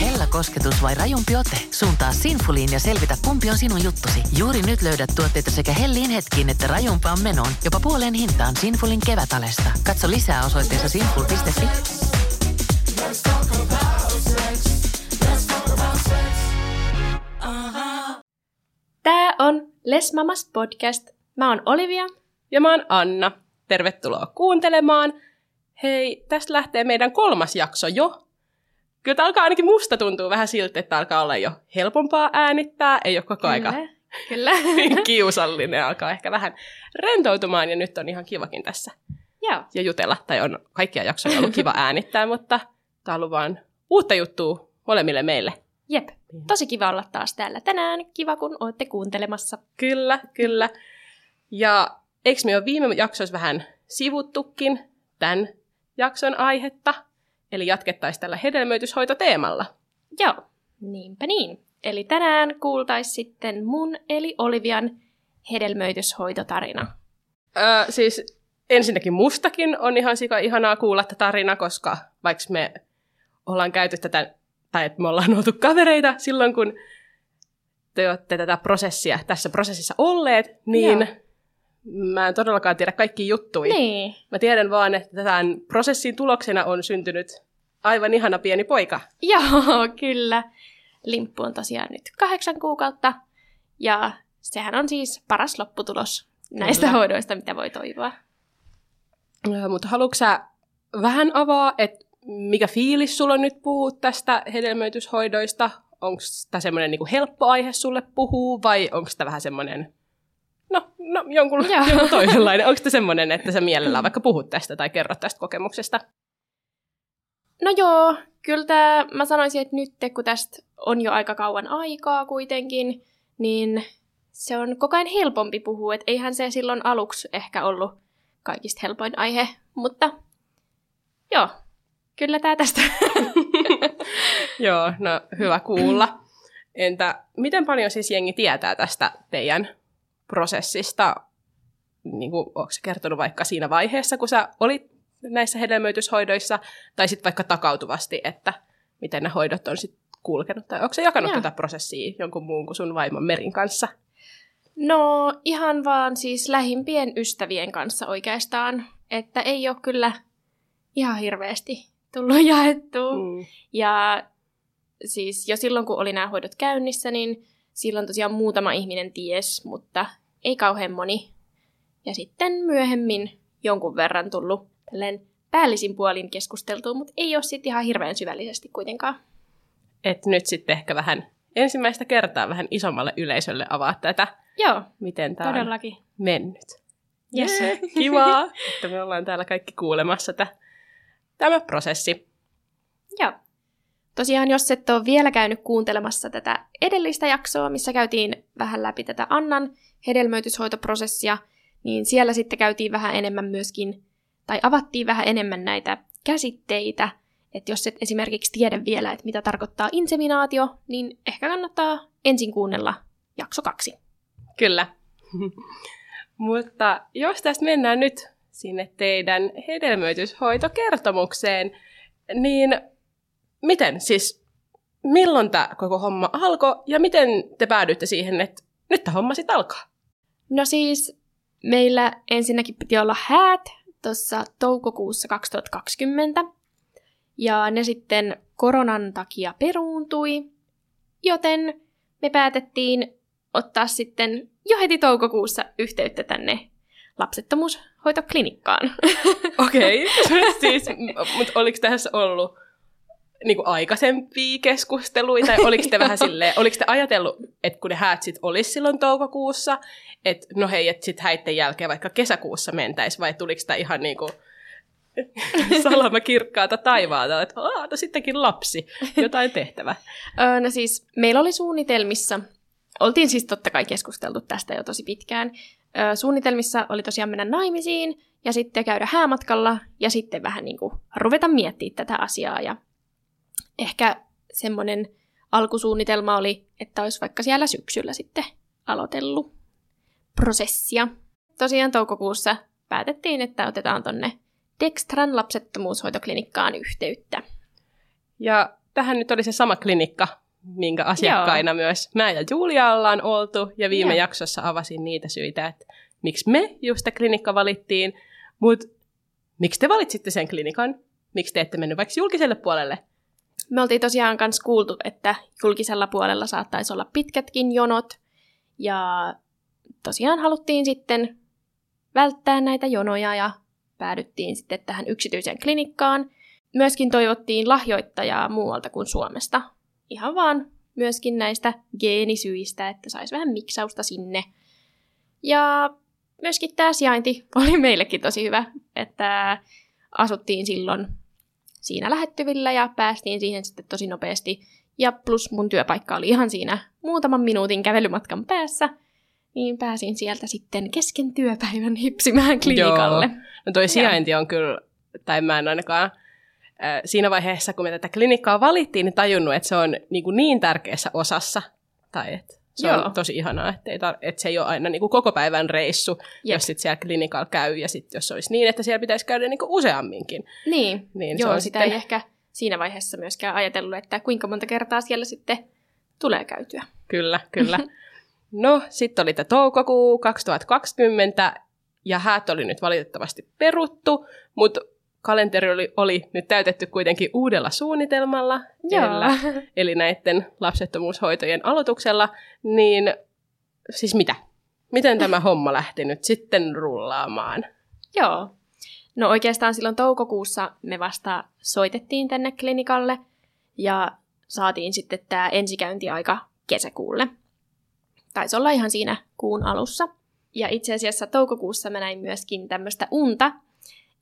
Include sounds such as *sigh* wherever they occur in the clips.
Hella kosketus vai rajumpi ote? Suuntaa Sinfuliin ja selvitä, kumpi on sinun juttusi. Juuri nyt löydät tuotteita sekä hellin hetkiin että rajumpaan menoon. Jopa puoleen hintaan Sinfulin kevätalesta. Katso lisää osoitteessa sinful.fi. Tää on Les Mamas podcast. Mä oon Olivia. Ja mä oon Anna. Tervetuloa kuuntelemaan. Hei, tästä lähtee meidän kolmas jakso jo. Kyllä alkaa ainakin musta tuntuu vähän siltä, että alkaa olla jo helpompaa äänittää. Ei ole koko aika Kyllä. *laughs* kiusallinen, alkaa ehkä vähän rentoutumaan ja nyt on ihan kivakin tässä Joo. ja jutella. Tai on kaikkia jaksoja ollut kiva *laughs* äänittää, mutta tää on ollut vaan uutta juttua molemmille meille. Jep. Tosi kiva olla taas täällä tänään. Kiva, kun olette kuuntelemassa. Kyllä, kyllä. Ja eikö me jo viime jaksoissa vähän sivuttukin tämän jakson aihetta? Eli jatkettaisiin tällä hedelmöityshoitoteemalla. Joo. Niinpä niin. Eli tänään kuultais sitten mun eli Olivian hedelmöityshoitotarina. Öö, siis ensinnäkin mustakin on ihan sika ihanaa kuulla tätä tarina, koska vaikka me ollaan käyty tätä, tai että me ollaan oltu kavereita silloin, kun te olette tätä prosessia, tässä prosessissa olleet, niin Joo. Mä en todellakaan tiedä kaikki juttuja. Niin. Mä tiedän vaan, että tämän prosessin tuloksena on syntynyt aivan ihana pieni poika. Joo, *laughs* kyllä. Limppu on tosiaan nyt kahdeksan kuukautta. Ja sehän on siis paras lopputulos näistä Kyllä. hoidoista, mitä voi toivoa. Öö, Mutta haluatko sä vähän avaa, että mikä fiilis sulla on nyt puhua tästä hedelmöityshoidoista? Onko tämä semmoinen niinku helppo aihe sulle puhua vai onko tämä vähän semmoinen, no, no jonkun, Joo. jonkun toisenlainen? Onko tämä semmoinen, että sä mielellään vaikka puhut tästä tai kerrot tästä kokemuksesta? No joo, kyllä tää, mä sanoisin, että nyt kun tästä on jo aika kauan aikaa kuitenkin, niin se on koko ajan helpompi puhua. Et eihän se silloin aluksi ehkä ollut kaikista helpoin aihe, mutta joo, kyllä tämä tästä. *laughs* Joo, no hyvä kuulla. Entä miten paljon siis jengi tietää tästä teidän prosessista? Niin kuin, onko se kertonut vaikka siinä vaiheessa, kun sä olit näissä hedelmöityshoidoissa, tai sitten vaikka takautuvasti, että miten ne hoidot on sitten kulkenut, tai onko se jakanut Joo. tätä prosessia jonkun muun kuin sun vaimon Merin kanssa? No ihan vaan siis lähimpien ystävien kanssa oikeastaan, että ei ole kyllä ihan hirveästi tullut *laughs* jaettua. Mm. Ja siis jo silloin, kun oli nämä hoidot käynnissä, niin silloin tosiaan muutama ihminen ties, mutta ei kauhean moni. Ja sitten myöhemmin jonkun verran tullut tälleen päällisin puolin keskusteltua, mutta ei ole sitten ihan hirveän syvällisesti kuitenkaan. Et nyt sitten ehkä vähän ensimmäistä kertaa vähän isommalle yleisölle avaa tätä, Joo, miten tämä on todellakin. mennyt. Yes. Jee, Kivaa, että me ollaan täällä kaikki kuulemassa tä, tämä prosessi. Joo. Tosiaan, jos et ole vielä käynyt kuuntelemassa tätä edellistä jaksoa, missä käytiin vähän läpi tätä Annan hedelmöityshoitoprosessia, niin siellä sitten käytiin vähän enemmän myöskin, tai avattiin vähän enemmän näitä käsitteitä, että jos et esimerkiksi tiedä vielä, että mitä tarkoittaa inseminaatio, niin ehkä kannattaa ensin kuunnella jakso kaksi. Kyllä. *laughs* Mutta jos tästä mennään nyt sinne teidän hedelmöityshoitokertomukseen, niin miten siis, milloin tämä koko homma alkoi ja miten te päädyitte siihen, että nyt tämä homma sitten alkaa? No siis meillä ensinnäkin piti olla häät tuossa toukokuussa 2020, ja ne sitten koronan takia peruuntui, joten me päätettiin ottaa sitten jo heti toukokuussa yhteyttä tänne lapsettomuushoitoklinikkaan. Okei, okay. *laughs* siis, mutta oliko tässä ollut niinku aikaisempia keskusteluita, tai oliko te vähän *laughs* silleen, oliko te ajatellut, että kun ne häät sit olisi silloin toukokuussa, että no hei, että sit häitten jälkeen vaikka kesäkuussa mentäis, vai tuliko sitä ihan niinku *laughs* salama kirkkaata taivaalta, että Aa, no sittenkin lapsi, jotain tehtävä. No siis meillä oli suunnitelmissa, oltiin siis totta kai keskusteltu tästä jo tosi pitkään, suunnitelmissa oli tosiaan mennä naimisiin ja sitten käydä häämatkalla ja sitten vähän niin kuin ruveta miettimään tätä asiaa. Ja ehkä semmoinen alkusuunnitelma oli, että olisi vaikka siellä syksyllä sitten aloitellut prosessia. Tosiaan toukokuussa päätettiin, että otetaan tonne Dextran lapsettomuushoitoklinikkaan yhteyttä. Ja tähän nyt oli se sama klinikka, minkä asiakkaina Joo. myös mä ja Julia ollaan oltu. Ja viime Joo. jaksossa avasin niitä syitä, että miksi me just klinikka valittiin. Mutta miksi te valitsitte sen klinikan? Miksi te ette mennyt vaikka julkiselle puolelle? Me oltiin tosiaan myös kuultu, että julkisella puolella saattaisi olla pitkätkin jonot. Ja tosiaan haluttiin sitten välttää näitä jonoja ja päädyttiin sitten tähän yksityiseen klinikkaan. Myöskin toivottiin lahjoittajaa muualta kuin Suomesta. Ihan vaan myöskin näistä geenisyistä, että saisi vähän miksausta sinne. Ja myöskin tämä sijainti oli meillekin tosi hyvä, että asuttiin silloin siinä lähettyvillä ja päästiin siihen sitten tosi nopeasti. Ja plus mun työpaikka oli ihan siinä muutaman minuutin kävelymatkan päässä, niin pääsin sieltä sitten kesken työpäivän hipsimään klinikalle. Joo. No toi sijainti on kyllä, tai mä en ainakaan siinä vaiheessa, kun me tätä klinikkaa valittiin, niin tajunnut, että se on niin, kuin niin tärkeässä osassa, tai että se Joo. on tosi ihanaa, että, ei tar- että se ei ole aina niin kuin koko päivän reissu, Jep. jos sitten siellä klinikalla käy, ja sitten jos olisi niin, että siellä pitäisi käydä niin kuin useamminkin. Niin, niin Joo, se on sitä sitten... ei ehkä siinä vaiheessa myöskään ajatellut, että kuinka monta kertaa siellä sitten tulee käytyä. Kyllä, kyllä. no, sitten oli tämä toukokuu 2020, ja häät oli nyt valitettavasti peruttu, mutta kalenteri oli, oli nyt täytetty kuitenkin uudella suunnitelmalla, Eli, eli näiden lapsettomuushoitojen aloituksella, niin siis mitä? Miten tämä homma lähti nyt sitten rullaamaan? Joo. No oikeastaan silloin toukokuussa me vasta soitettiin tänne klinikalle ja saatiin sitten tämä ensikäyntiaika kesäkuulle. Taisi olla ihan siinä kuun alussa. Ja itse asiassa toukokuussa mä näin myöskin tämmöistä unta,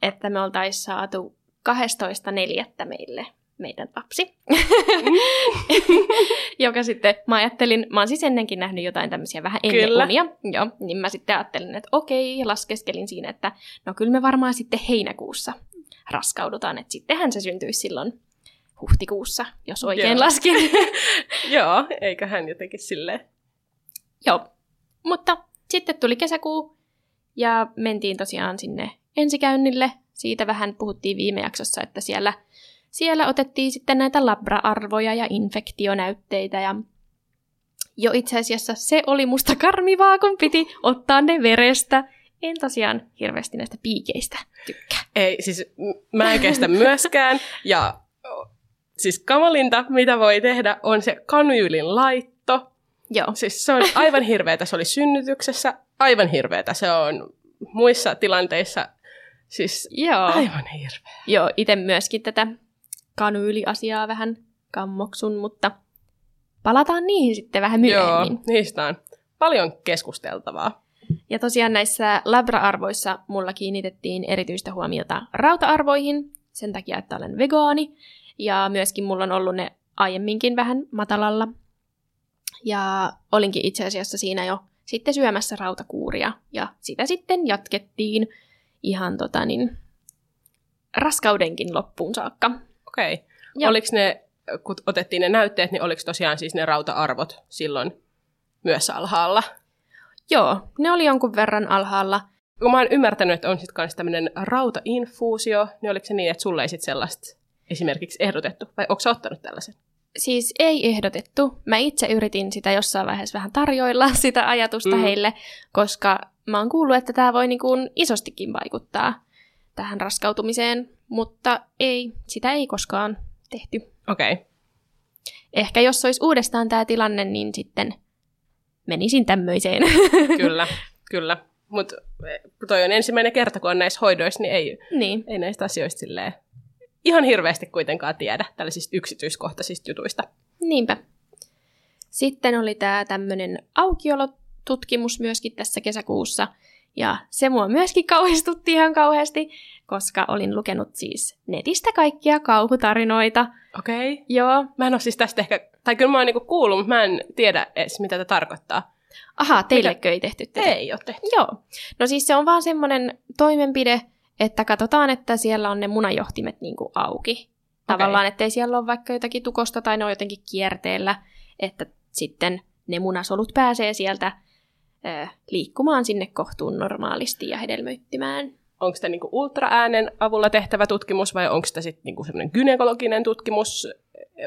että me oltaisiin saatu 12.4. meille meidän lapsi. Mm. *laughs* Joka sitten, mä ajattelin, mä oon siis ennenkin nähnyt jotain tämmöisiä vähän ennen unia, joo, niin mä sitten ajattelin, että okei, laskeskelin siinä, että no kyllä me varmaan sitten heinäkuussa raskaudutaan, että sittenhän se syntyisi silloin huhtikuussa, jos oikein joo. laskin. *laughs* joo, eiköhän jotenkin silleen. Joo, mutta sitten tuli kesäkuu ja mentiin tosiaan sinne ensikäynnille. Siitä vähän puhuttiin viime jaksossa, että siellä, siellä otettiin sitten näitä labra-arvoja ja infektionäytteitä ja jo itse asiassa se oli musta karmivaa, kun piti ottaa ne verestä. En tosiaan hirveästi näistä piikeistä tykkää. Ei, siis mä en kestä myöskään. Ja siis kamalinta, mitä voi tehdä, on se kanyylin laitto. Joo. Siis se on aivan hirveetä. Se oli synnytyksessä aivan hirveetä. Se on muissa tilanteissa Siis Joo. aivan hirveä. Joo, itse myöskin tätä kanyyliasiaa vähän kammoksun, mutta palataan niihin sitten vähän myöhemmin. Joo, niistä on paljon keskusteltavaa. Ja tosiaan näissä labra-arvoissa mulla kiinnitettiin erityistä huomiota rauta-arvoihin, sen takia, että olen vegaani. Ja myöskin mulla on ollut ne aiemminkin vähän matalalla. Ja olinkin itse asiassa siinä jo sitten syömässä rautakuuria. Ja sitä sitten jatkettiin ihan tota niin, raskaudenkin loppuun saakka. Okei. Okay. Oliko ne, kun otettiin ne näytteet, niin oliko tosiaan siis ne rauta-arvot silloin myös alhaalla? Joo, ne oli jonkun verran alhaalla. Kun mä oon ymmärtänyt, että on sitten myös tämmöinen rautainfuusio, niin oliko se niin, että sulle ei sitten sellaista esimerkiksi ehdotettu, vai onko ottanut tällaisen? Siis ei ehdotettu. Mä itse yritin sitä jossain vaiheessa vähän tarjoilla *laughs* sitä ajatusta mm. heille, koska mä oon kuullut, että tämä voi niin kuin isostikin vaikuttaa tähän raskautumiseen, mutta ei, sitä ei koskaan tehty. Okei. Okay. Ehkä jos olisi uudestaan tämä tilanne, niin sitten menisin tämmöiseen. *laughs* Kyllä, kyllä. Mutta toi on ensimmäinen kerta, kun on näissä hoidoissa, niin ei, niin. ei näistä asioista silleen ihan hirveästi kuitenkaan tiedä tällaisista yksityiskohtaisista jutuista. Niinpä. Sitten oli tämä tämmöinen aukiolotutkimus myöskin tässä kesäkuussa, ja se mua myöskin kauhistutti ihan kauheasti, koska olin lukenut siis netistä kaikkia kauhutarinoita. Okei. Okay. Joo. Mä en ole siis tästä ehkä, tai kyllä mä oon niinku kuullut, mutta mä en tiedä edes, mitä tämä tarkoittaa. Aha, teillekö Mikä... ei tehty tätä? Ei ole tehty. Joo. No siis se on vaan semmoinen toimenpide, että katsotaan, että siellä on ne munajohtimet niin kuin auki. Tavallaan, okay. ettei siellä ole vaikka jotakin tukosta tai ne on jotenkin kierteellä, että sitten ne munasolut pääsee sieltä äh, liikkumaan sinne kohtuun normaalisti ja hedelmöittymään. Onko tämä niinku ultraäänen avulla tehtävä tutkimus vai onko tämä sitten niinku semmoinen gynekologinen tutkimus?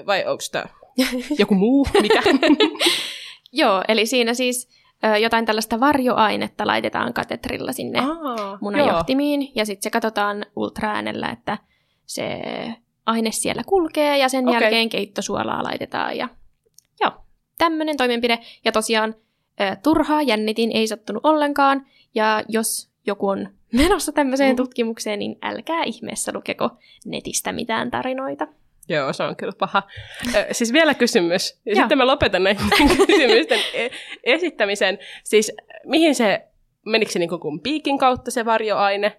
vai onko tämä *laughs* joku muu? Mikä? *laughs* Joo, eli siinä siis ö, jotain tällaista varjoainetta laitetaan katetrilla sinne Aa, munajohtimiin, ja sitten se katsotaan ultraäänellä, että se aine siellä kulkee, ja sen okay. jälkeen keittosuolaa laitetaan, ja joo, tämmöinen toimenpide. Ja tosiaan turhaa jännitin ei sattunut ollenkaan, ja jos joku on menossa tämmöiseen Mm. tutkimukseen, niin älkää ihmeessä lukeko netistä mitään tarinoita. Joo, se on kyllä paha. Siis vielä kysymys. Ja Joo. sitten mä lopetan näiden *laughs* kysymysten e- esittämisen. Siis mihin se, menikö se niin kuin piikin kautta se varjoaine?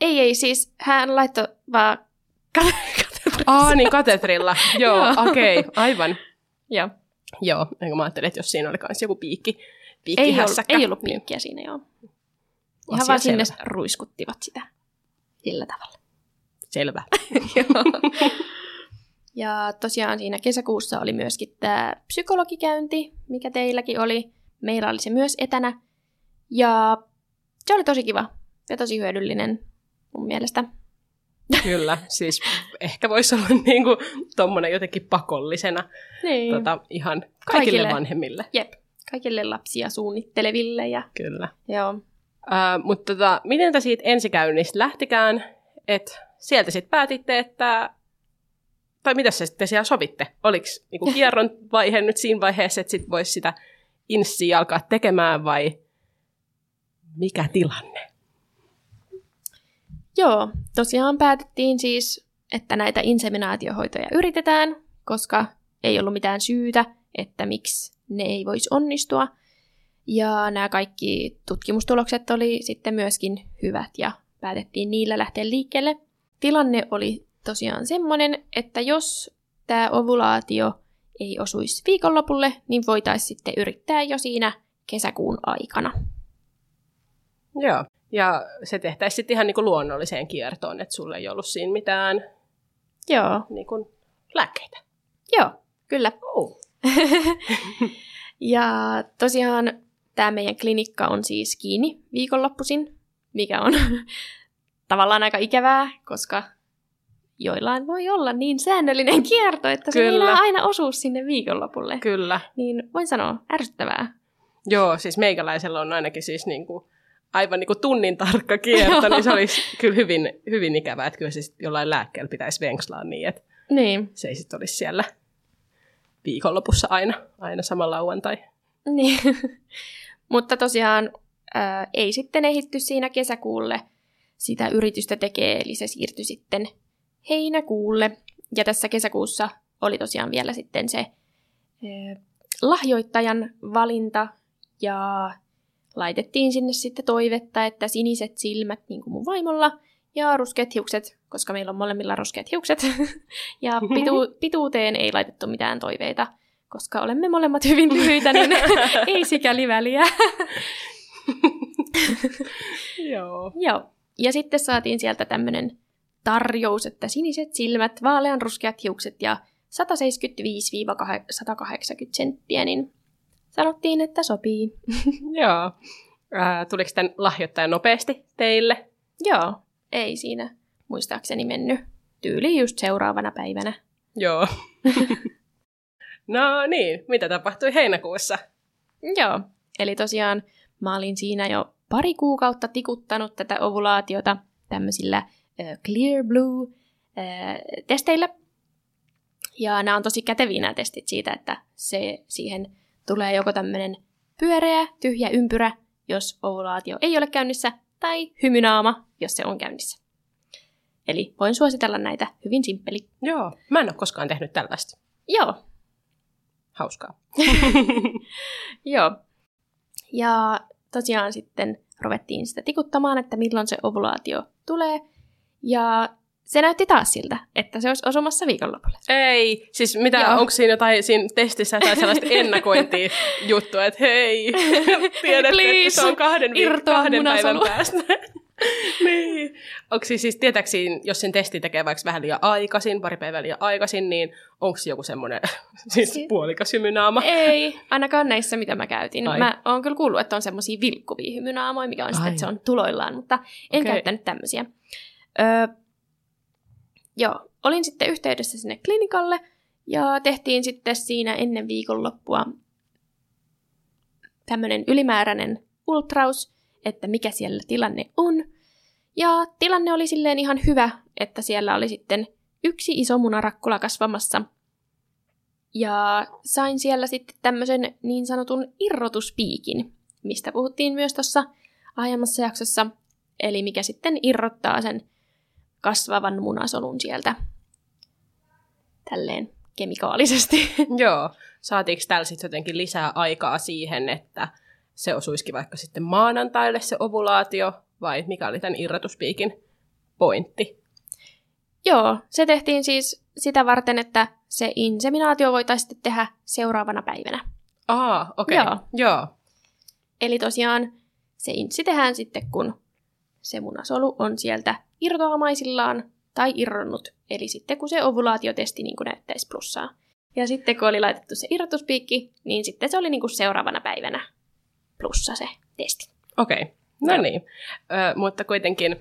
Ei, ei, siis hän laittoi vaan *laughs* kat- Aa, niin katetrilla. Joo, Joo. okei, okay, aivan. Joo. Joo, mä ajattelin, että jos siinä oli myös joku piikki, Ei ollut, ei ollut piikkiä siinä, joo. Ihan asia vaan sinne ruiskuttivat sitä sillä tavalla. Selvä. *laughs* Ja tosiaan siinä kesäkuussa oli myöskin tämä psykologikäynti, mikä teilläkin oli. Meillä oli se myös etänä. Ja se oli tosi kiva ja tosi hyödyllinen mun mielestä. Kyllä, siis ehkä voisi olla niin kuin tommonen jotenkin pakollisena Niin. tota, ihan kaikille, Kaikille. vanhemmille. Jep, kaikille lapsia suunnitteleville. Ja, Kyllä. joo. Uh, mutta tota, miten te siitä ensikäynnistä lähtikään, että sieltä sitten päätitte, että tai mitä se sitten siellä sovitte? Oliko niinku *laughs* kierron vaihe nyt siinä vaiheessa, että sitten voisi sitä inssiä alkaa tekemään vai mikä tilanne? Joo, tosiaan päätettiin siis, että näitä inseminaatiohoitoja yritetään, koska ei ollut mitään syytä, että miksi ne ei voisi onnistua. Ja nämä kaikki tutkimustulokset oli sitten myöskin hyvät ja päätettiin niillä lähteä liikkeelle. Tilanne oli tosiaan semmoinen, että jos tämä ovulaatio ei osuisi viikonlopulle, niin voitaisiin sitten yrittää jo siinä kesäkuun aikana. Joo. Ja se tehtäisiin sitten ihan niinku luonnolliseen kiertoon, että sulla ei ollut siinä mitään Joo, niinku lääkkeitä. joo, kyllä. Oh. *laughs* Ja tosiaan tämä meidän klinikka on siis kiinni viikonloppuisin, mikä on *laughs* tavallaan aika ikävää, koska joillain voi olla niin säännöllinen *laughs* kierto, että se Kyllä. ei aina osuu sinne viikonlopulle. Kyllä. Niin voin sanoa, ärsyttävää. Joo, siis meikäläisellä on ainakin siis niinku, aivan niinku tunnin tarkka kierto, niin se *laughs* olisi kyllä hyvin, hyvin ikävää, että kyllä se jollain lääkkeellä pitäisi venkslaa niin, että Niin. se ei sitten olisi siellä viikonlopussa aina, aina sama lauantai. niin. *laughs* Mutta tosiaan ää, ei sitten ehitty siinä kesäkuulle sitä yritystä tekee, eli se siirtyi sitten heinäkuulle. Ja tässä kesäkuussa oli tosiaan vielä sitten se lahjoittajan valinta ja laitettiin sinne sitten toivetta, että siniset silmät, niin kuin mun vaimolla, ja ruskeat hiukset, koska meillä on molemmilla ruskeat hiukset. *laughs* ja pitu- *laughs* pituuteen ei laitettu mitään toiveita, koska olemme molemmat hyvin lyhyitä, niin *laughs* ei sikäli väliä. Joo. Joo. Ja sitten saatiin sieltä tämmöinen tarjous, että siniset silmät, vaalean ruskeat hiukset ja 175-180 senttiä, niin sanottiin, että sopii. *laughs* Joo. Ää, tuliko tämän lahjoittaja nopeasti teille? Joo, ei siinä muistaakseni mennyt. Tyyli just seuraavana päivänä. Joo. *laughs* no niin, mitä tapahtui heinäkuussa? Joo, eli tosiaan mä olin siinä jo pari kuukautta tikuttanut tätä ovulaatiota tämmöisillä äh, Clear Blue äh, testeillä. Ja nämä on tosi käteviä nämä testit siitä, että se siihen tulee joko tämmöinen pyöreä, tyhjä ympyrä, jos ovulaatio ei ole käynnissä, tai hymynaama, jos se on käynnissä. Eli voin suositella näitä hyvin simppeli. Joo. Mä en ole koskaan tehnyt tällaista. Joo, Hauskaa. *laughs* Joo. Ja tosiaan sitten ruvettiin sitä tikuttamaan, että milloin se ovulaatio tulee. Ja se näytti taas siltä, että se olisi osumassa viikonlopulle. Ei, siis mitä, Joo. onko siinä jotain siinä testissä tai sellaista ennakointia juttua, että *laughs* hei, tiedätkö, että Please, se on kahden, irtoa kahden päivän päästä. *laughs* niin. Onko siis, siis tietääkö siinä, jos sen testi tekee vaikka vähän liian aikaisin, pari päivää liian aikaisin, niin onko joku semmoinen *laughs* siis Si- puolikas hymynaama? Ei, ainakaan näissä, mitä mä käytin. Ai. Mä oon kyllä kuullut, että on semmoisia vilkkuvia hymynaamoja, mikä on sitten, että se on tuloillaan, mutta en Okei. käyttänyt tämmöisiä. Öö, joo, olin sitten yhteydessä sinne klinikalle, Ja tehtiin sitten siinä ennen viikonloppua tämmöinen ylimääräinen ultraus, että mikä siellä tilanne on. Ja tilanne oli silleen ihan hyvä, että siellä oli sitten yksi iso munarakkula kasvamassa. Ja sain siellä sitten tämmöisen niin sanotun irrotuspiikin, mistä puhuttiin myös tuossa aiemmassa jaksossa, eli mikä sitten irrottaa sen kasvavan munasolun sieltä tälleen kemikaalisesti. *laughs* Joo. Saatiinko täällä sitten jotenkin lisää aikaa siihen, että se osuisikin vaikka sitten maanantaille se ovulaatio, vai mikä oli tämän irrotuspiikin pointti? Joo, se tehtiin siis sitä varten, että se inseminaatio voitaisiin tehdä seuraavana päivänä. Aa, okei. Okay. Joo. Joo. Eli tosiaan se insi tehdään sitten, kun se munasolu on sieltä irtoamaisillaan tai irronnut. Eli sitten kun se ovulaatiotesti niin kuin näyttäisi plussaa. Ja sitten kun oli laitettu se irrotuspiikki, niin sitten se oli niin kuin seuraavana päivänä plussa se testi. Okei, okay. no Joo. niin. Ö, mutta kuitenkin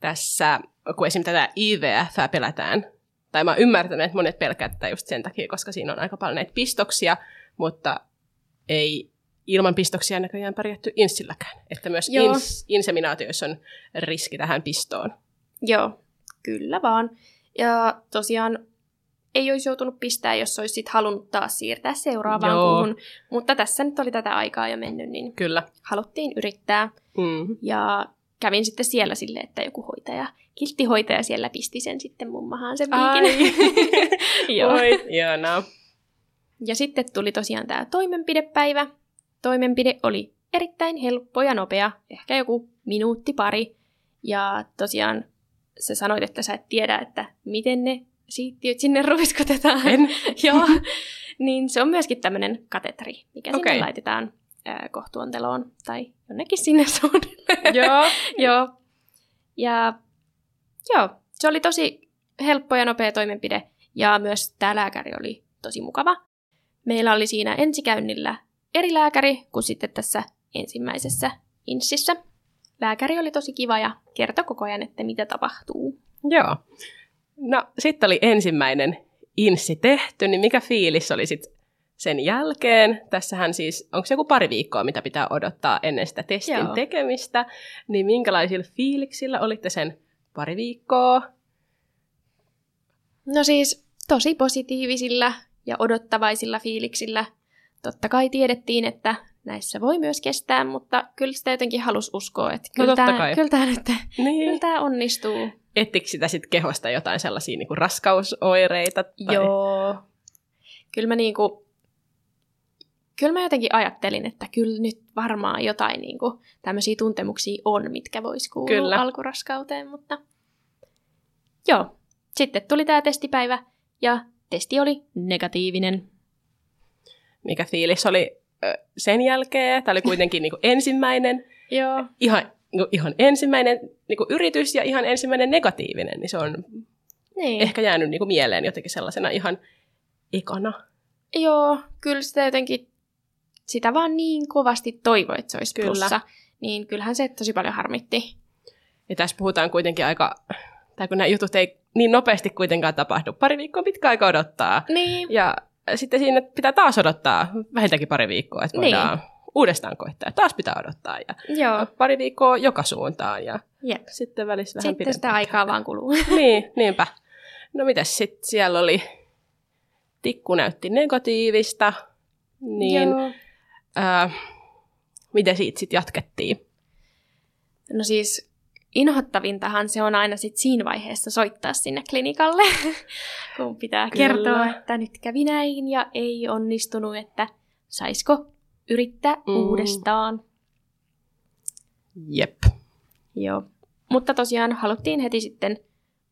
tässä, kun esim. tätä IVF pelätään, tai mä oon ymmärtänyt, että monet pelkää tätä just sen takia, koska siinä on aika paljon näitä pistoksia, mutta ei ilman pistoksia näköjään pärjätty inssilläkään. Että myös ins, inseminaatioissa on riski tähän pistoon. Joo, kyllä vaan. Ja tosiaan ei olisi joutunut pistää, jos olisi sit halunnut taas siirtää seuraavaan Joo. kuuhun. Mutta tässä nyt oli tätä aikaa jo mennyt, niin Kyllä. haluttiin yrittää. Mm. Ja kävin sitten siellä sille, että joku hoitaja, kilttihoitaja siellä pisti sen sitten mun mahaan sen piikin. *laughs* Joo. Oi, ihanaa. Ja sitten tuli tosiaan tämä toimenpidepäivä. Toimenpide oli erittäin helppo ja nopea, ehkä joku minuutti pari. Ja tosiaan sä sanoit, että sä et tiedä, että miten ne siittiöt sinne *laughs* ruiskutetaan. En. *laughs* Joo. niin se on myöskin tämmöinen katetri, mikä Okei. sinne laitetaan ää, kohtuonteloon tai jonnekin sinne *laughs* suunnilleen. Joo. joo. Ja joo, se oli tosi helppo ja nopea toimenpide. Ja myös tämä lääkäri oli tosi mukava. Meillä oli siinä ensikäynnillä eri lääkäri kuin sitten tässä ensimmäisessä inssissä. Lääkäri oli tosi kiva ja kertoi koko ajan, että mitä tapahtuu. Joo. No, sitten oli ensimmäinen inssi tehty, niin mikä fiilis oli sitten sen jälkeen? Tässähän siis, onko se joku pari viikkoa, mitä pitää odottaa ennen sitä testin Joo. tekemistä, niin minkälaisilla fiiliksillä olitte sen pari viikkoa? No siis tosi positiivisilla ja odottavaisilla fiiliksillä. Totta kai tiedettiin, että näissä voi myös kestää, mutta kyllä sitä jotenkin halusi uskoa, että No kyllä, totta tämä, kai. kyllä, tämä nyt, kyllä Niin. tämä onnistuu. Ettikö sitä sitten kehosta jotain sellaisia niin kuin raskausoireita? Tai... Joo. Kyllä mä niinku, kyllä mä jotenkin ajattelin, että kyllä nyt varmaan jotain niinku tämmöisiä tuntemuksia on, mitkä vois kuulua Kyllä. kyllä. alkuraskauteen, mutta joo. Sitten tuli tämä testipäivä ja testi oli negatiivinen. Mikä fiilis oli sen jälkeen? Tämä oli kuitenkin niin kuin ensimmäinen, Joo. ihan, niin kuin ihan ensimmäinen niin kuin yritys ja ihan ensimmäinen negatiivinen, niin se on Niin. ehkä jäänyt niin kuin mieleen jotenkin sellaisena ihan ekana. Joo, kyllä sitä jotenkin, sitä vaan niin kovasti toivoi, että se olisi Kyllä. plussa. Niin kyllähän se tosi paljon harmitti. Ja tässä puhutaan kuitenkin aika, tai kun nämä jutut ei niin nopeasti kuitenkaan tapahdu. Pari viikkoa pitkä aika odottaa. Niin. Ja sitten siinä pitää taas odottaa vähintäänkin pari viikkoa, että Niin. voidaan uudestaan koittaa. Taas pitää odottaa. Ja Joo. pari viikkoa joka suuntaan ja Jep. sitten välissä vähän Sitten sitä aikaa vaan kuluu. *laughs* Niin, niinpä. No mitäs sitten siellä oli, tikku näytti negatiivista, niin Joo. ää, miten siitä sitten jatkettiin? No siis inhottavintahan se on aina sit siinä vaiheessa soittaa sinne klinikalle, *laughs* kun pitää Kyllä. kertoa, että nyt kävi näin ja ei onnistunut, että saisiko yrittää Mm. uudestaan. Jep. Joo. Mutta tosiaan haluttiin heti sitten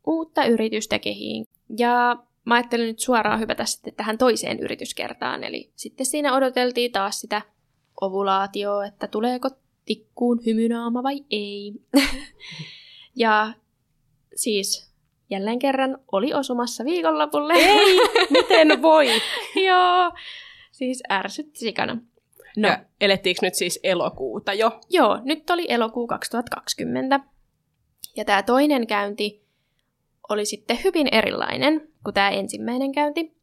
uutta yritystä kehiin. Ja mä ajattelin nyt suoraan hypätä sitten tähän toiseen yrityskertaan. Eli sitten siinä odoteltiin taas sitä ovulaatioa, että tuleeko tikkuun hymynaama vai ei. *laughs* ja siis jälleen kerran oli osumassa viikonlopulle. Ei, miten voi? *laughs* Joo, siis ärsytti sikana. No. Ja elettiinkö nyt siis elokuuta jo? Joo, nyt oli elokuu 2020. Ja tämä toinen käynti oli sitten hyvin erilainen kuin tämä ensimmäinen käynti.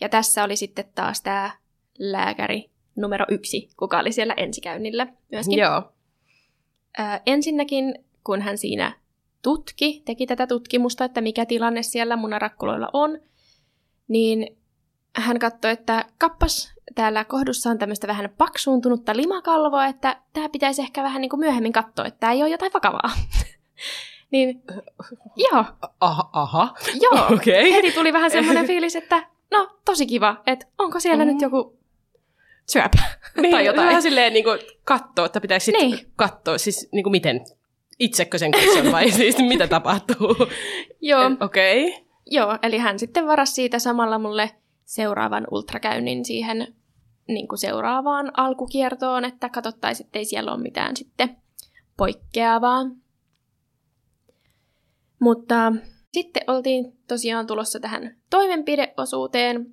Ja tässä oli sitten taas tämä lääkäri numero yksi, kuka oli siellä ensikäynnillä myöskin. Joo. Ö, ensinnäkin, kun hän siinä tutki, teki tätä tutkimusta, että mikä tilanne siellä munarakkuloilla on, niin hän katsoi, että kappas, täällä kohdussa on tämmöistä vähän paksuuntunutta limakalvoa, että tämä pitäisi ehkä vähän niin kuin myöhemmin katsoa, että tämä ei ole jotain vakavaa. *laughs* niin, joo, Aha. aha. joo. *laughs* Okei. Heti tuli vähän semmoinen fiilis, että no, tosi kiva, että onko siellä Mm. nyt joku syöpä *laughs* Niin, tai jotain. Vähän silleen niin katsoa, että pitäisi sitten Niin. katsoa, siis niin kuin miten, itsekö sen katson vai *laughs* siis mitä tapahtuu. Joo, Et Okei. joo, eli hän sitten varasi siitä samalla mulle seuraavan ultrakäynnin siihen niin kuin seuraavaan alkukiertoon, että katsottaisiin, ettei siellä ole mitään sitten poikkeavaa. Mutta sitten oltiin tosiaan tulossa tähän toimenpideosuuteen,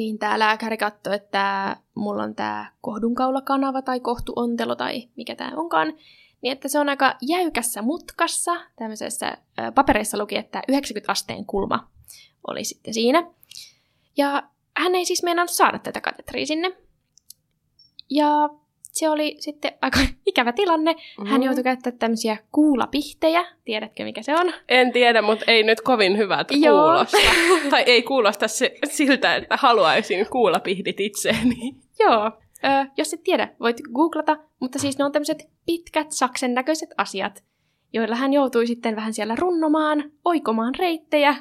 niin tämä lääkäri katsoi, että mulla on tämä kohdunkaulakanava tai kohtuontelo tai mikä tämä onkaan, niin että se on aika jäykässä mutkassa. Tämmöisessä papereissa luki, että 90 asteen kulma oli sitten siinä. Ja hän ei siis meinannut saada tätä katetria sinne. Ja se oli sitten aika *laughs* ikävä tilanne. Hän Mm. joutui käyttämään tämmöisiä kuulapihtejä. Tiedätkö, mikä se on? En tiedä, mutta ei nyt kovin hyvältä Joo. kuulosta. *laughs* tai ei kuulosta se, siltä, että haluaisin kuulapihdit itseeni. Joo. Ö, jos et tiedä, voit googlata, mutta siis ne on tämmöiset pitkät saksen näköiset asiat, joilla hän joutui sitten vähän siellä runnomaan, oikomaan reittejä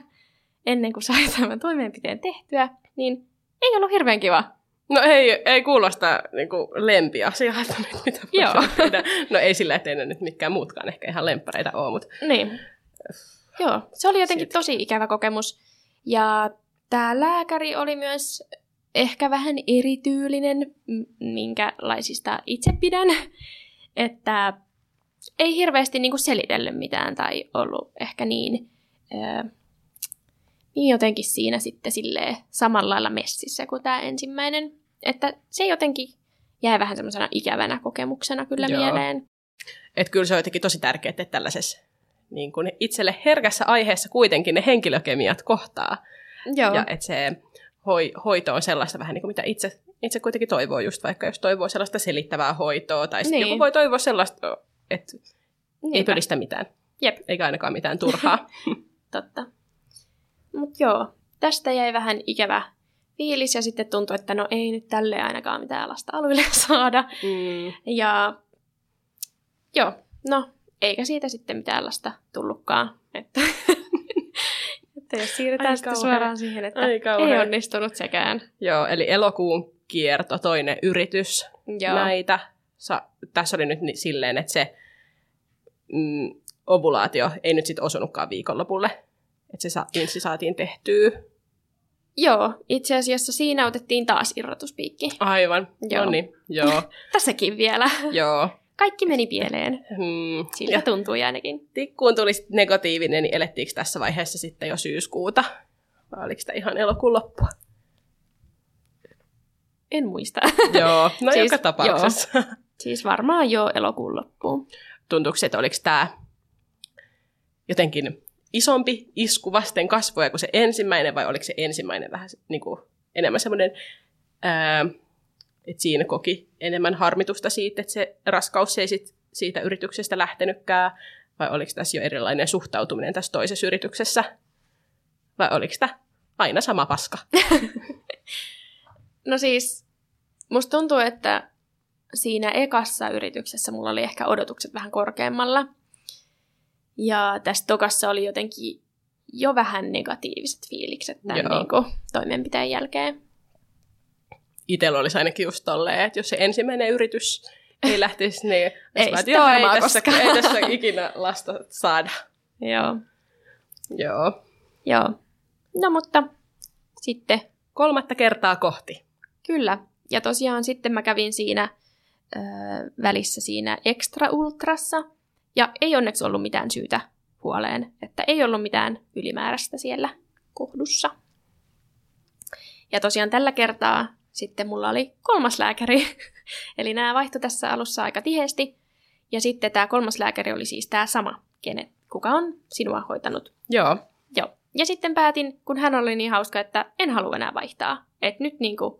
ennen kuin sai tämän toimenpiteen tehtyä, niin ei ollut hirveän kiva. No ei, ei kuulosta niin kuin lempiasialta nyt, mitä Joo. No ei sillä, ettei ne nyt mitkään muutkaan ehkä ihan lemppareita ole, mutta Niin. Joo, se oli jotenkin Silti. tosi ikävä kokemus. Ja tämä lääkäri oli myös ehkä vähän erityylinen, minkälaisista itse pidän. Että ei hirveästi niinku selitellyt mitään tai ollut ehkä niin, ö, niin jotenkin siinä sitten silleen samalla lailla messissä kuin tämä ensimmäinen. Että se jotenkin jäi vähän semmoisena ikävänä kokemuksena kyllä Joo. mieleen. että kyllä se on jotenkin tosi tärkeää, että tällaisessa niin kuin itselle herkässä aiheessa kuitenkin ne henkilökemiat kohtaa. Joo. Ja että se hoi, hoito on sellaista vähän niin kuin mitä itse, itse kuitenkin toivoo, just vaikka jos toivoo sellaista selittävää hoitoa, tai sitten Niin. joku voi toivoa sellaista, että ei Niinpä. todista mitään, Jep. eikä ainakaan mitään turhaa. *laughs* Totta. Mutta joo, tästä jäi vähän ikävä fiilis ja sitten tuntui, että no ei nyt tälle ainakaan mitään lasta alueelle *laughs* saada. mm. Ja joo, no eikä siitä sitten mitään lasta tullutkaan. Että, *laughs* että jos siirrytään Ai sitten suoraan siihen, että Ai ei onnistunut sekään. Joo, eli elokuun kierto, toinen yritys Joo, näitä. Sa- tässä oli nyt ni- silleen, että se mm, ovulaatio ei nyt sitten osunutkaan viikonlopulle. Että se sa- saatiin tehtyä. Joo, itse asiassa siinä otettiin taas irrotuspiikki. Aivan, Joo. no niin, joo, *laughs* Tässäkin vielä. joo. Kaikki meni pieleen. Hmm. Siltä Ja tuntui ainakin. tikkuun tuli negatiivinen, niin elettiinkö tässä vaiheessa sitten jo syyskuuta? Vai oliko sitä ihan elokuun loppua? En muista. joo, *laughs* no Siis, joka tapauksessa. siis varmaan jo elokuun loppuun. Tuntuuko se, että oliko tämä jotenkin isompi isku vasten kasvoja kuin se ensimmäinen, vai oliko se ensimmäinen vähän niin kuin, enemmän semmoinen, että siinä koki enemmän harmitusta siitä, että se raskaus ei sit siitä yrityksestä lähtenytkään, vai oliko tässä jo erilainen suhtautuminen tässä toisessa yrityksessä, vai oliko tämä aina sama paska? *laughs* No siis, musta tuntuu, että siinä ekassa yrityksessä mulla oli ehkä odotukset vähän korkeammalla. Ja tässä tokassa oli jotenkin jo vähän negatiiviset fiilikset tämän Joo. niin kuin, toimenpiteen jälkeen. Itsellä olisi ainakin just tolleen, että jos se ensimmäinen yritys ei *laughs* lähtisi, niin Ei varmaan ei tässä, ei tässä ikinä lasta saada. Joo. Joo. Joo. No mutta sitten Kolmatta kertaa kohti. Kyllä. Ja tosiaan sitten mä kävin siinä ö, välissä siinä extra ultrassa. Ja ei onneksi ollut mitään syytä huoleen, että ei ollut mitään ylimääräistä siellä kohdussa. Ja tosiaan tällä kertaa sitten mulla oli kolmas lääkäri. *laughs* Eli nämä vaihtui tässä alussa aika tiheesti. Ja sitten tämä kolmas lääkäri oli siis tämä sama, kenet, kuka on sinua hoitanut. Joo. Joo. Ja sitten päätin, kun hän oli niin hauska, että en halua enää vaihtaa. Että nyt niin kuin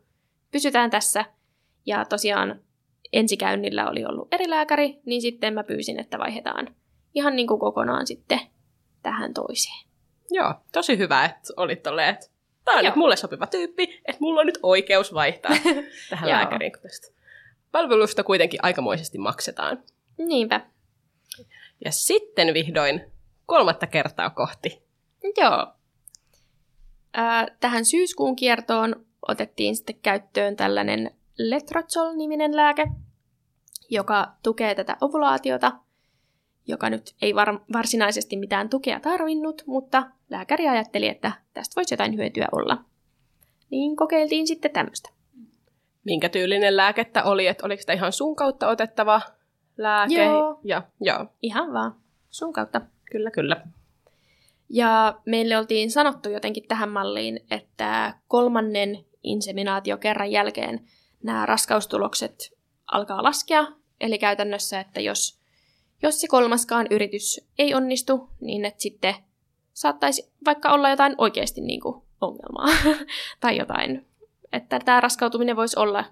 pysytään tässä. Ja tosiaan ensikäynnillä oli ollut eri lääkäri, niin sitten mä pyysin, että vaihdetaan ihan niin kuin kokonaan sitten tähän toiseen. Joo, tosi hyvä, että olit tolleen, että tämä on Joo. nyt mulle sopiva tyyppi, että mulla on nyt oikeus vaihtaa *laughs* tähän lääkäriin, tästä palvelusta kuitenkin aikamoisesti maksetaan. Niinpä. Ja sitten vihdoin kolmatta kertaa kohti. Joo. Ää, tähän syyskuun kiertoon otettiin sitten käyttöön tällainen Letrozol-niminen lääke, joka tukee tätä ovulaatiota, joka nyt ei var- varsinaisesti mitään tukea tarvinnut, mutta lääkäri ajatteli, että tästä voisi jotain hyötyä olla. Niin kokeiltiin sitten tämmöistä. Minkä tyylinen lääkettä oli, että oliko sitä ihan suun kautta otettava lääke? Joo. Ja, joo, Ihan vaan sun kautta. kyllä, kyllä. Ja meille oltiin sanottu jotenkin tähän malliin, että kolmannen inseminaatiokerran jälkeen nämä raskaustulokset alkaa laskea. Eli käytännössä, että jos, jos se kolmaskaan yritys ei onnistu, niin että sitten saattaisi vaikka olla jotain oikeasti niin kuin ongelmaa *laughs* tai jotain. Että tämä raskautuminen voisi olla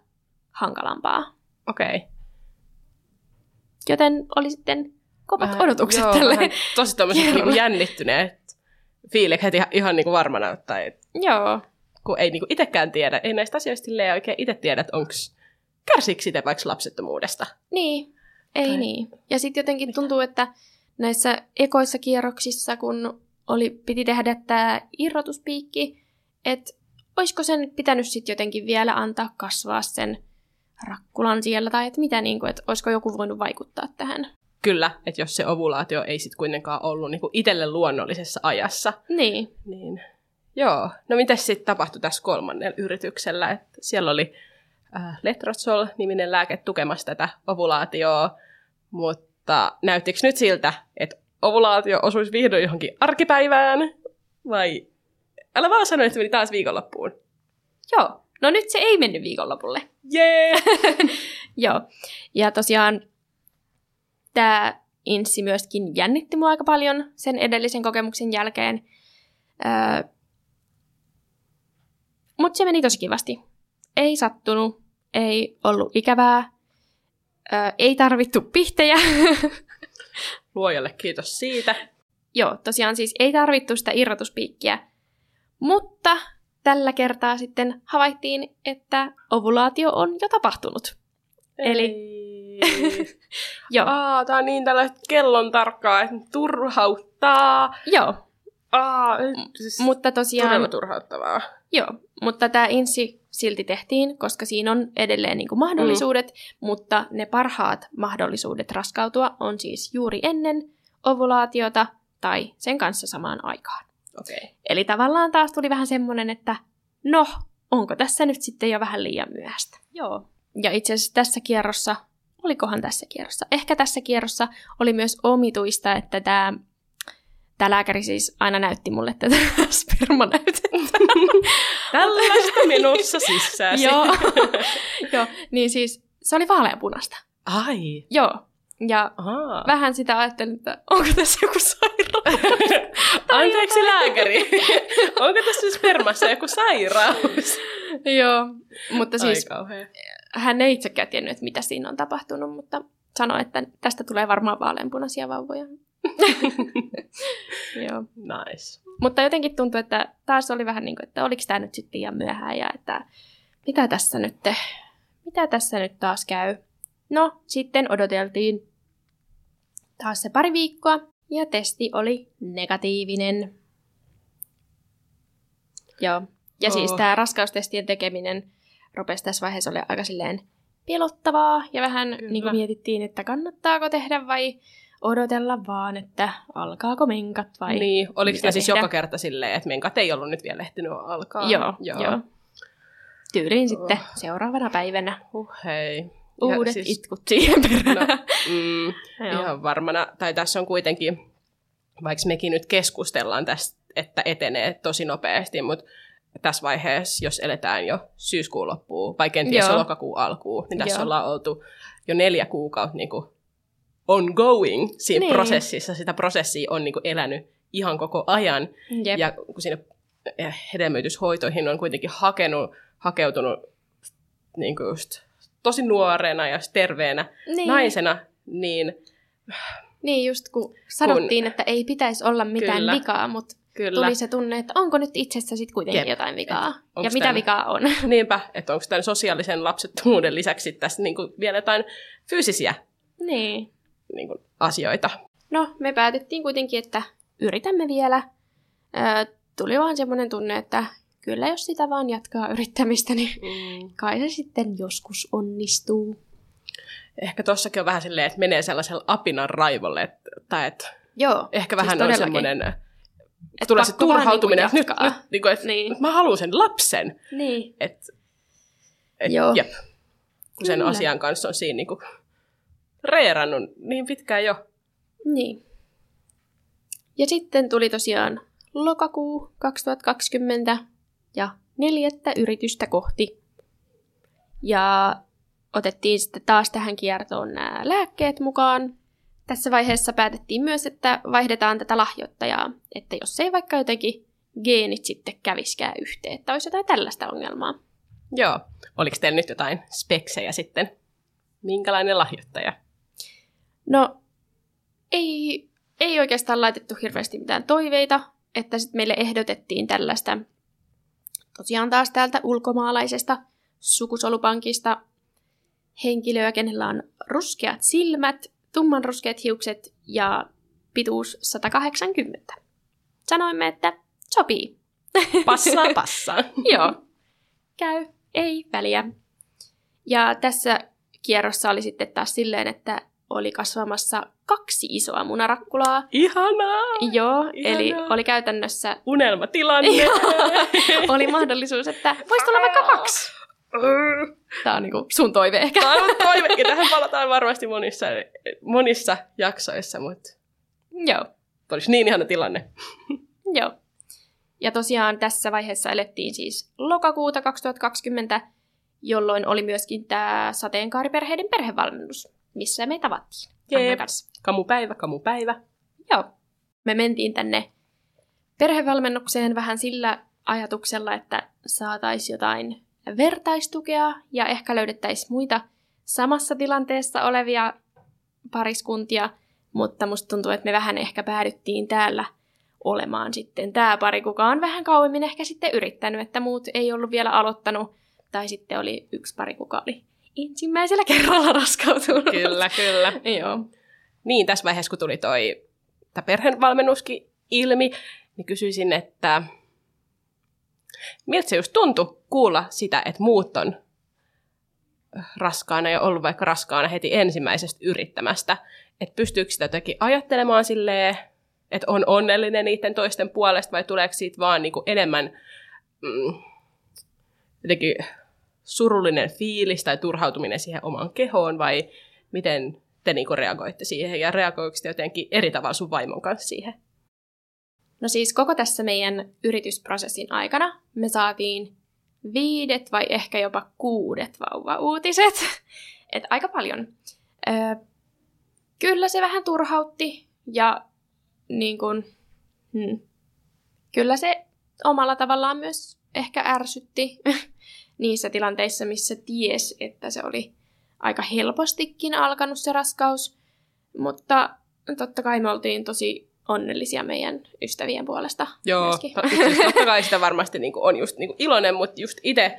hankalampaa. Okei. Okay. Joten oli sitten kovat odotukset joo, tälle. vähän tosi Kerrolle. niinku *laughs* jännittyneet fiilikset ihan, ihan niinku varmana, tai Joo, kun ei niinku itsekään tiedä, ei näistä asioista oikein itse tiedä, että onko kärsiikö sitä vaikka lapsettomuudesta. Niin, ei Tai- niin. Ja sitten jotenkin tuntuu, että näissä ekoissa kierroksissa, kun oli, piti tehdä tämä irrotuspiikki, että olisiko sen pitänyt sitten jotenkin vielä antaa kasvaa sen rakkulan siellä, tai että mitä, niin kuin, että olisiko joku voinut vaikuttaa tähän. Kyllä, että jos se ovulaatio ei sitten kuitenkaan ollut niinku itselle luonnollisessa ajassa, Niin, niin joo. No mitäs sitten tapahtui tässä kolmannella yrityksellä? Et siellä oli äh, Letrozol-niminen lääke tukemassa tätä ovulaatioa, mutta näyttikö nyt siltä, että ovulaatio osuisi vihdoin johonkin arkipäivään? Vai älä vaan sano, että se meni taas viikonloppuun. joo. No nyt se ei mennyt viikonlopulle. Jee! *laughs* Joo. Ja tosiaan tämä inssi myöskin jännitti mua aika paljon sen edellisen kokemuksen jälkeen. Öö, Mutta se meni tosi kivasti. Ei sattunut, ei ollut ikävää, öö, ei tarvittu pihtejä. *laughs* Luojalle kiitos siitä. Joo, tosiaan siis ei tarvittu sitä irrotuspiikkiä. Mutta tällä kertaa sitten havaittiin, että ovulaatio on jo tapahtunut. Eli- Ei. *laughs* Joo, Aa, tää on niin tällaista kellon tarkkaa, että turhauttaa. joo. Aa, siis Mutta tosiaan... todella turhauttavaa. Joo, mutta tämä insi silti tehtiin, koska siinä on edelleen niin kuin mahdollisuudet, mm. mutta ne parhaat mahdollisuudet raskautua on siis juuri ennen ovulaatiota tai sen kanssa samaan aikaan. Okei. Okay. Eli tavallaan taas tuli vähän semmoinen, että no, onko tässä nyt sitten jo vähän liian myöhäistä? Joo. Ja itse asiassa tässä kierrossa, olikohan tässä kierrossa? Ehkä tässä kierrossa oli myös omituista, että tämä Tämä lääkäri siis aina näytti mulle tätä *laughs* spermanäytettä. *laughs* Tällaista menossa sisään. Joo. *laughs* Joo, niin siis se oli vaaleanpunasta. Ai. Joo. Ja Ahaa. vähän sitä ajattelin, että onko tässä joku sairaus. Anteeksi lääkäri. Onko tässä spermassa joku sairaus? Joo, mutta siis hän ei itsekään tiennyt, mitä siinä on tapahtunut, mutta sanoi, että tästä tulee varmaan vaaleanpunaisia vauvoja. *laughs* Joo. Nice. Mutta jotenkin tuntui, että taas oli vähän niin kuin, että oliko tämä nyt sitten liian myöhään ja että mitä tässä nyt, mitä tässä nyt taas käy. No, sitten odoteltiin taas se pari viikkoa ja testi oli negatiivinen. Joo. Ja siis Oh. tämä raskaustestien tekeminen rupesi tässä vaiheessa olemaan aika silleen pelottavaa ja vähän Kyllä. niin kuin mietittiin, että kannattaako tehdä vai odotella vaan, että alkaako menkat vai... Niin, oliko sitä siis tehdä? joka kerta silleen, että menkat ei ollut nyt vielä ehtinyt alkaa? Joo, joo. joo. Tyyliin sitten Oh. seuraavana päivänä Uh, hei. Ja uudet siis- siis... itkut siihen perään. No, mm, *laughs* ihan varmana. Tai tässä on kuitenkin, vaikka mekin nyt keskustellaan tästä, että etenee tosi nopeasti, mutta tässä vaiheessa, jos eletään jo syyskuun loppuun, vai kenties jo lokakuun alkuun, niin tässä Joo. ollaan oltu jo neljä kuukautta niin kuin ongoing siinä Niin. prosessissa. Sitä prosessia on niin kuin elänyt ihan koko ajan. Jep. Ja kun sinne eh, hedelmöityshoitoihin on kuitenkin hakenut, hakeutunut niin kuin just tosi nuorena ja terveenä niin. naisena, niin Niin just kun sanottiin, että ei pitäisi olla mitään Kyllä. vikaa, mutta kyllä. tuli se tunne, että onko nyt itsessä sitten kuitenkin Jep. jotain vikaa. Et Ja mitä tän- vikaa on. *laughs* Niinpä, että onko tämän sosiaalisen lapsettomuuden lisäksi tässä niin kuin vielä jotain fyysisiä niin. Niin kuin asioita. No, me päätettiin kuitenkin, että yritämme vielä. Ö, tuli vaan semmoinen tunne, että kyllä jos sitä vaan jatkaa yrittämistä, niin Mm. kai se sitten joskus onnistuu. Ehkä tossakin on vähän silleen, että menee sellaisella apinan raivolle, että, tai että Joo. ehkä siis vähän on todellakin. semmoinen, Et tulee se turhautuminen, niinku että nyt, jatkaa. nyt niin kuin, että Niin. mä haluan sen lapsen. Niin. Et, et, Joo. Jep. Kun sen Kyllä. asian kanssa on siinä niin kuin reerannut niin pitkään jo. Niin. Ja sitten tuli tosiaan lokakuu 2020 ja neljättä yritystä kohti. Ja otettiin sitten taas tähän kiertoon nämä lääkkeet mukaan. Tässä vaiheessa päätettiin myös, että vaihdetaan tätä lahjoittajaa, että jos ei vaikka jotenkin geenit sitten käviskään yhteen, että olisi jotain tällaista ongelmaa. Joo. Oliko teillä nyt jotain speksejä sitten? Minkälainen lahjoittaja? No, ei, ei oikeastaan laitettu hirveästi mitään toiveita, että sitten meille ehdotettiin tällaista tosiaan taas täältä ulkomaalaisesta sukusolupankista henkilöä, kenellä on ruskeat silmät, tumman ruskeat hiukset ja pituus 180. Sanoimme, että sopii. Passaa, *laughs* passaa. Joo. Käy, ei väliä. Ja tässä kierrossa oli sitten taas silleen, että oli kasvamassa kaksi isoa munarakkulaa. Ihanaa! Joo, Ihanaa. eli oli käytännössä, Unelmatilanne! *laughs* oli mahdollisuus, että voisi tulla vaikka kaksi. Tämä on niinku sun toive ehkä. Tämä on toive, ja tähän palataan varmasti monissa, monissa jaksoissa, mutta Joo, olisi niin ihana tilanne. joo. Ja tosiaan tässä vaiheessa elettiin siis lokakuuta 2020, jolloin oli myöskin tämä sateenkaariperheiden perhevalmennus, missä me tavattiin. Annan Jep. kanssa. Kamupäivä, kamupäivä. Joo. Me mentiin tänne perhevalmennukseen vähän sillä ajatuksella, että saataisiin jotain vertaistukea ja ehkä löydettäisiin muita samassa tilanteessa olevia pariskuntia, mutta musta tuntuu, että me vähän ehkä päädyttiin täällä olemaan sitten tämä pari, kuka on vähän kauemmin ehkä sitten yrittänyt, että muut ei ollut vielä aloittanut, tai sitten oli yksi pari, kuka oli ensimmäisellä kerralla *laughs* raskautunut. Kyllä, kyllä. Joo. Niin, tässä vaiheessa, kun tuli toi tämä perhevalmennuskin ilmi, niin kysyisin, että miltä se just tuntui kuulla sitä, että muut on raskaana ja ollut vaikka raskaana heti ensimmäisestä yrittämästä. Että pystyykö sitä jotenkin ajattelemaan silleen, että on onnellinen niiden toisten puolesta vai tuleeko siitä vaan niinku enemmän mm, jotenkin surullinen fiilis tai turhautuminen siihen omaan kehoon vai miten te niinku reagoitte siihen ja reagoiko te jotenkin eri tavalla sun vaimon kanssa siihen? No siis koko tässä meidän yritysprosessin aikana me saatiin viidet vai ehkä jopa kuudet vauva-uutiset. *laughs* Et aika paljon. Öö, kyllä se vähän turhautti ja niin kun, hmm, kyllä se omalla tavallaan myös ehkä ärsytti *laughs* niissä tilanteissa, missä ties, että se oli aika helpostikin alkanut se raskaus. Mutta totta kai me oltiin tosi onnellisia meidän ystävien puolesta Joo, to, siis totta kai sitä varmasti niinku on just niinku iloinen, mutta just itse,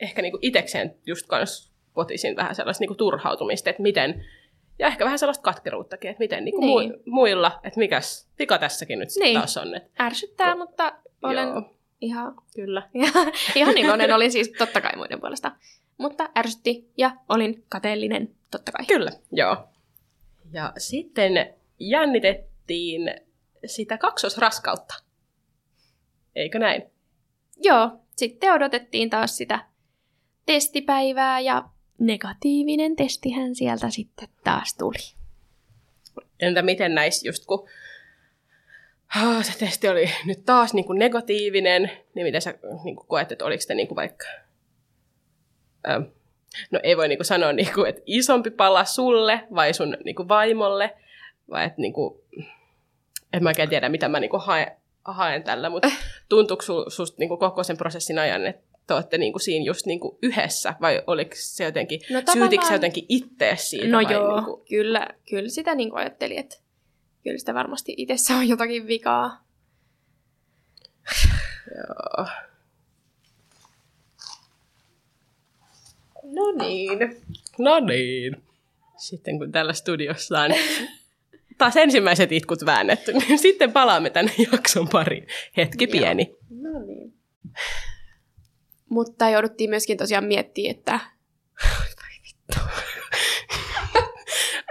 ehkä niinku itekseen just kans potisin vähän sellaista niinku turhautumista, että miten, ja ehkä vähän sellaista katkeruuttakin, että miten niinku Niin. niin. muilla, että mikäs vika tässäkin nyt Niin. taas on. Että, Ärsyttää, Ko- mutta olen Joo, ihan, kyllä. ihan, *laughs* ihan iloinen *laughs* olin siis totta kai muiden puolesta. Mutta ärsytti ja olin kateellinen totta kai. Kyllä, joo. Ja sitten jännitettiin sitä kaksosraskautta. Eikö näin? Joo, sitten odotettiin taas sitä testipäivää ja negatiivinen testihän sieltä sitten taas tuli. Entä miten näissä just kun ah, se testi oli nyt taas niin kuin negatiivinen, niin miten sä niin kuin koet, että oliko te niin kuin vaikka, ähm, no ei voi niin kuin sanoa, niin kuin, että isompi pala sulle vai sun niin kuin vaimolle, vai että niin kuin, en tiedä, mitä mä niinku haen, haen tällä, mutta tuntuuko su, susta niinku koko sen prosessin ajan, että te olette niinku siinä just niinku yhdessä, vai oliko se jotenkin, No no, syytikö tavallaan- se jotenkin itse siitä? No vai joo, Niinku, kyllä, kyllä sitä niin ajattelin, että kyllä sitä varmasti itsessä on jotakin vikaa. joo. No niin. No niin. Sitten kun täällä studiossa on *laughs* taas ensimmäiset itkut väännetty, *laughs* niin sitten palaamme tänne jakson pariin. Hetki Joo. pieni. No niin. Mutta jouduttiin myöskin tosiaan miettimään, että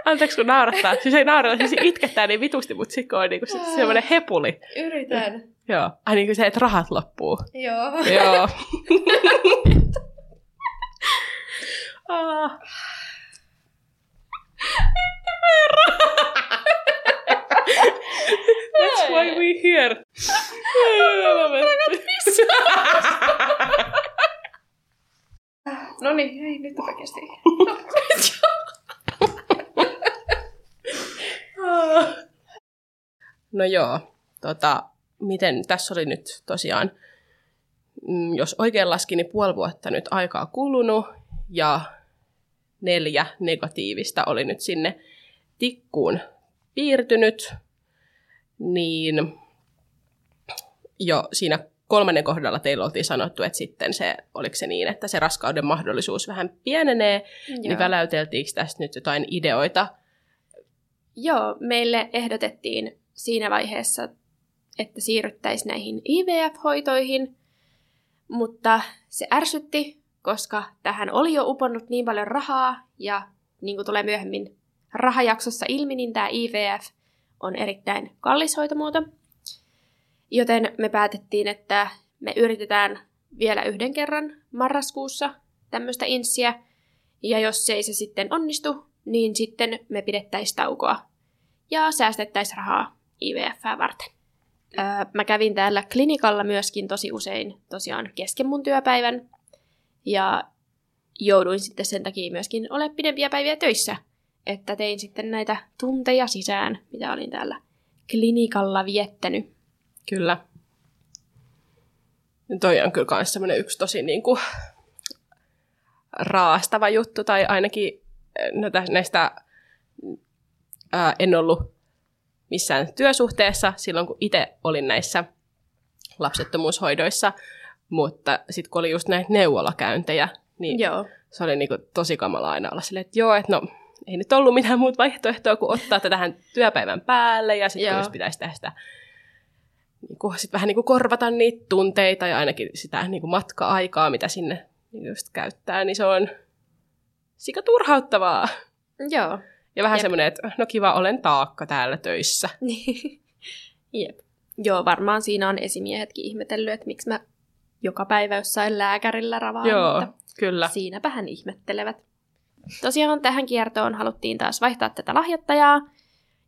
Anteeksi kun naurattaa. Siis ei naurata, siis itkettää niin vitusti, mutta sitten on niinku se, semmoinen hepuli. yritän. Joo. Ai niin kuin se, että rahat loppuu. Joo. Joo. *laughs* ah. That's why we here. *laughs* No niin, ei nyt oikeasti. *laughs* *laughs* No joo, tota, miten tässä oli nyt tosiaan, mm, jos oikein laskin, niin puoli vuotta nyt aikaa kulunut ja neljä negatiivista oli nyt sinne tikkuun piirtynyt, niin jo siinä kolmannen kohdalla teillä oltiin sanottu, että sitten se, oliko se niin, että se raskauden mahdollisuus vähän pienenee, niin väläyteltiinkö tästä nyt jotain ideoita? Joo, meille ehdotettiin siinä vaiheessa, että siirryttäisiin näihin IVF-hoitoihin, mutta se ärsytti, koska tähän oli jo uponnut niin paljon rahaa, ja niin kuin tulee myöhemmin rahajaksossa ilmi, niin tämä IVF on erittäin kallis hoitomuoto. Joten me päätettiin, että me yritetään vielä yhden kerran marraskuussa tämmöistä inssiä, ja jos ei se sitten onnistu, niin sitten me pidettäisiin taukoa ja säästettäisiin rahaa IVFää varten. Öö, mä kävin täällä klinikalla myöskin tosi usein tosiaan kesken mun työpäivän ja jouduin sitten sen takia myöskin ole pidempiä päiviä töissä, että tein sitten näitä tunteja sisään, mitä olin täällä klinikalla viettänyt. Kyllä. Toi on kyllä myös yksi tosi niin kuin, raastava juttu, tai ainakin no, tä- näistä ää, en ollut missään työsuhteessa silloin, kun itse olin näissä lapsettomuushoidoissa, mutta sitten kun oli just näitä neuvolakäyntejä, niin Joo. se oli niinku tosi kamala aina olla silleen, että joo, että no ei nyt ollut mitään muuta vaihtoehtoa kuin ottaa tätä tähän työpäivän päälle ja sitten pitäisi tehdä sitä niinku, sit vähän niinku korvata niitä tunteita ja ainakin sitä niinku matka-aikaa, mitä sinne just käyttää, niin se on sika turhauttavaa. Joo. Ja vähän Jep. semmoinen, että no kiva, olen taakka täällä töissä. *laughs* Jep. Joo, varmaan siinä on esimiehetkin ihmetellyt, että miksi mä joka päivä jossain lääkärillä ravaan. Joo, mutta kyllä. Siinäpä hän ihmettelevät. Tosiaan tähän kiertoon haluttiin taas vaihtaa tätä lahjoittajaa,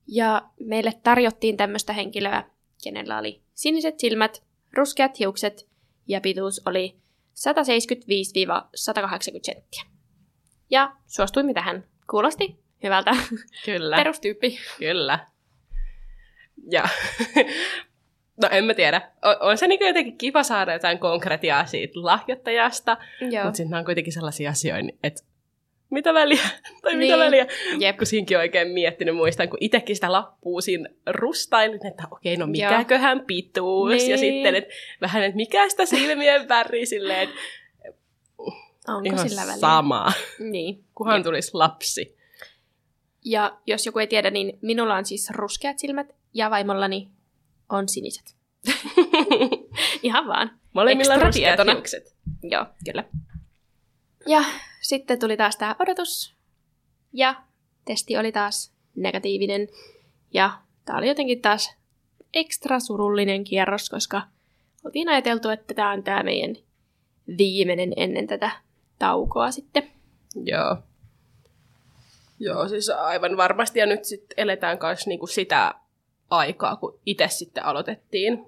ja meille tarjottiin tämmöistä henkilöä, kenellä oli siniset silmät, ruskeat hiukset, ja pituus oli 175-180 senttiä. Ja suostuimme tähän. Kuulosti hyvältä. Kyllä. Perustyyppi. Kyllä. Ja *laughs* no en mä tiedä. O- on se niin jotenkin kiva saada jotain konkretiaa siitä lahjoittajasta, Joo. mutta sitten on kuitenkin sellaisia asioita, että mitä väliä, *laughs* tai mitä Niin. väliä. Jep. Kun siinkin oikein miettinyt, muistan, kun itsekin sitä lappua siinä rustailin, että okei, no Joo. mikäköhän pituus, ja Niin. sitten että vähän, että mikä sitä silmien väri, silleen, että Onko ihan sillä väliä? sama, Niin. kunhan tulisi lapsi. Ja jos joku ei tiedä, niin minulla on siis ruskeat silmät ja vaimollani on siniset. *laughs* Ihan vaan. Molemmilla ruskeat hiukset. Joo, kyllä. Ja sitten tuli taas tämä odotus. Ja testi oli taas negatiivinen. Ja tämä oli jotenkin taas ekstra surullinen kierros, koska oltiin ajateltu, että tämä on tämä meidän viimeinen ennen tätä taukoa sitten. Joo. Joo, siis aivan varmasti. Ja nyt sitten eletään myös niinku sitä aikaa, kun itse sitten aloitettiin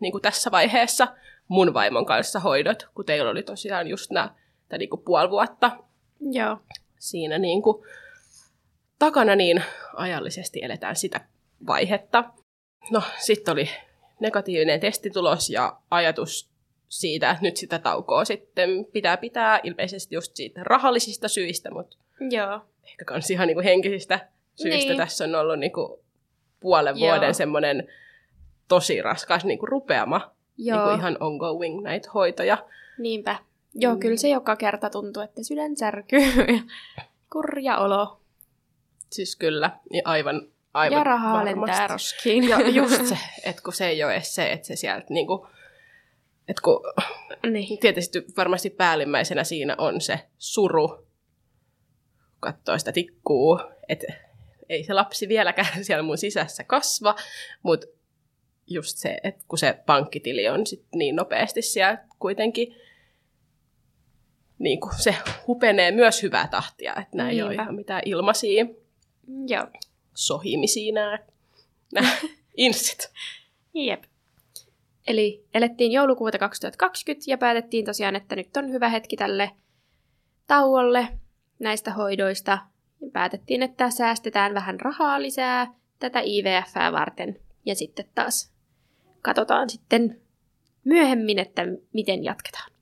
niinku tässä vaiheessa mun vaimon kanssa hoidot, kun teillä oli tosiaan just nämä niinku puoli vuotta Joo. siinä niinku takana, niin ajallisesti eletään sitä vaihetta. no sitten oli negatiivinen testitulos ja ajatus siitä, että nyt sitä taukoa sitten pitää pitää ilmeisesti just siitä rahallisista syistä, mutta Joo. ehkä kans ihan niinku henkisistä syistä Niin. tässä on ollut niinku puolen Joo. vuoden semmoinen tosi raskas niinku rupeama, Joo, niinku ihan ongoing näitä hoitoja. niinpä. Joo, Mm. kyllä se joka kerta tuntuu, että sydän särkyy *laughs* ja kurja olo. Siis kyllä, ja aivan, aivan ja rahaa varmasti. lentää roskiin. Ja just *laughs* se, että kun se ei ole edes se, että se sieltä niinku, että kun niin. tietysti varmasti päällimmäisenä siinä on se suru, katsoo sitä tikkuu, että ei se lapsi vieläkään *laughs* siellä mun sisässä kasva, mutta just se, että kun se pankkitili on sit niin nopeasti siellä kuitenkin, niin kuin se hupenee myös hyvää tahtia, että nämä ei ole ihan mitään ilmaisia Joo. sohimisia nämä, nämä *laughs* inssit. Jep. Eli elettiin joulukuuta 2020 ja päätettiin tosiaan, että nyt on hyvä hetki tälle tauolle näistä hoidoista. Päätettiin, että säästetään vähän rahaa lisää tätä IVF varten. Ja sitten taas katsotaan sitten myöhemmin, että miten jatketaan.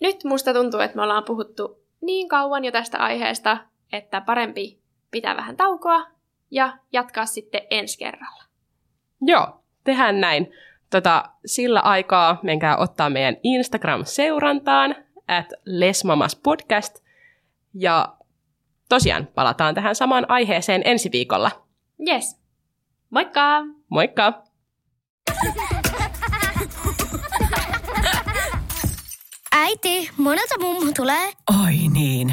Nyt musta tuntuu, että me ollaan puhuttu niin kauan jo tästä aiheesta, että parempi pitää vähän taukoa ja jatkaa sitten ensi kerralla. Joo, tehdään näin. Tota, sillä aikaa menkää ottaa meidän Instagram-seurantaan, at Lesmamas Podcast. Ja tosiaan palataan tähän samaan aiheeseen ensi viikolla. Yes. Moikka! Moikka! Äiti, monelta mummu tulee? Oi niin.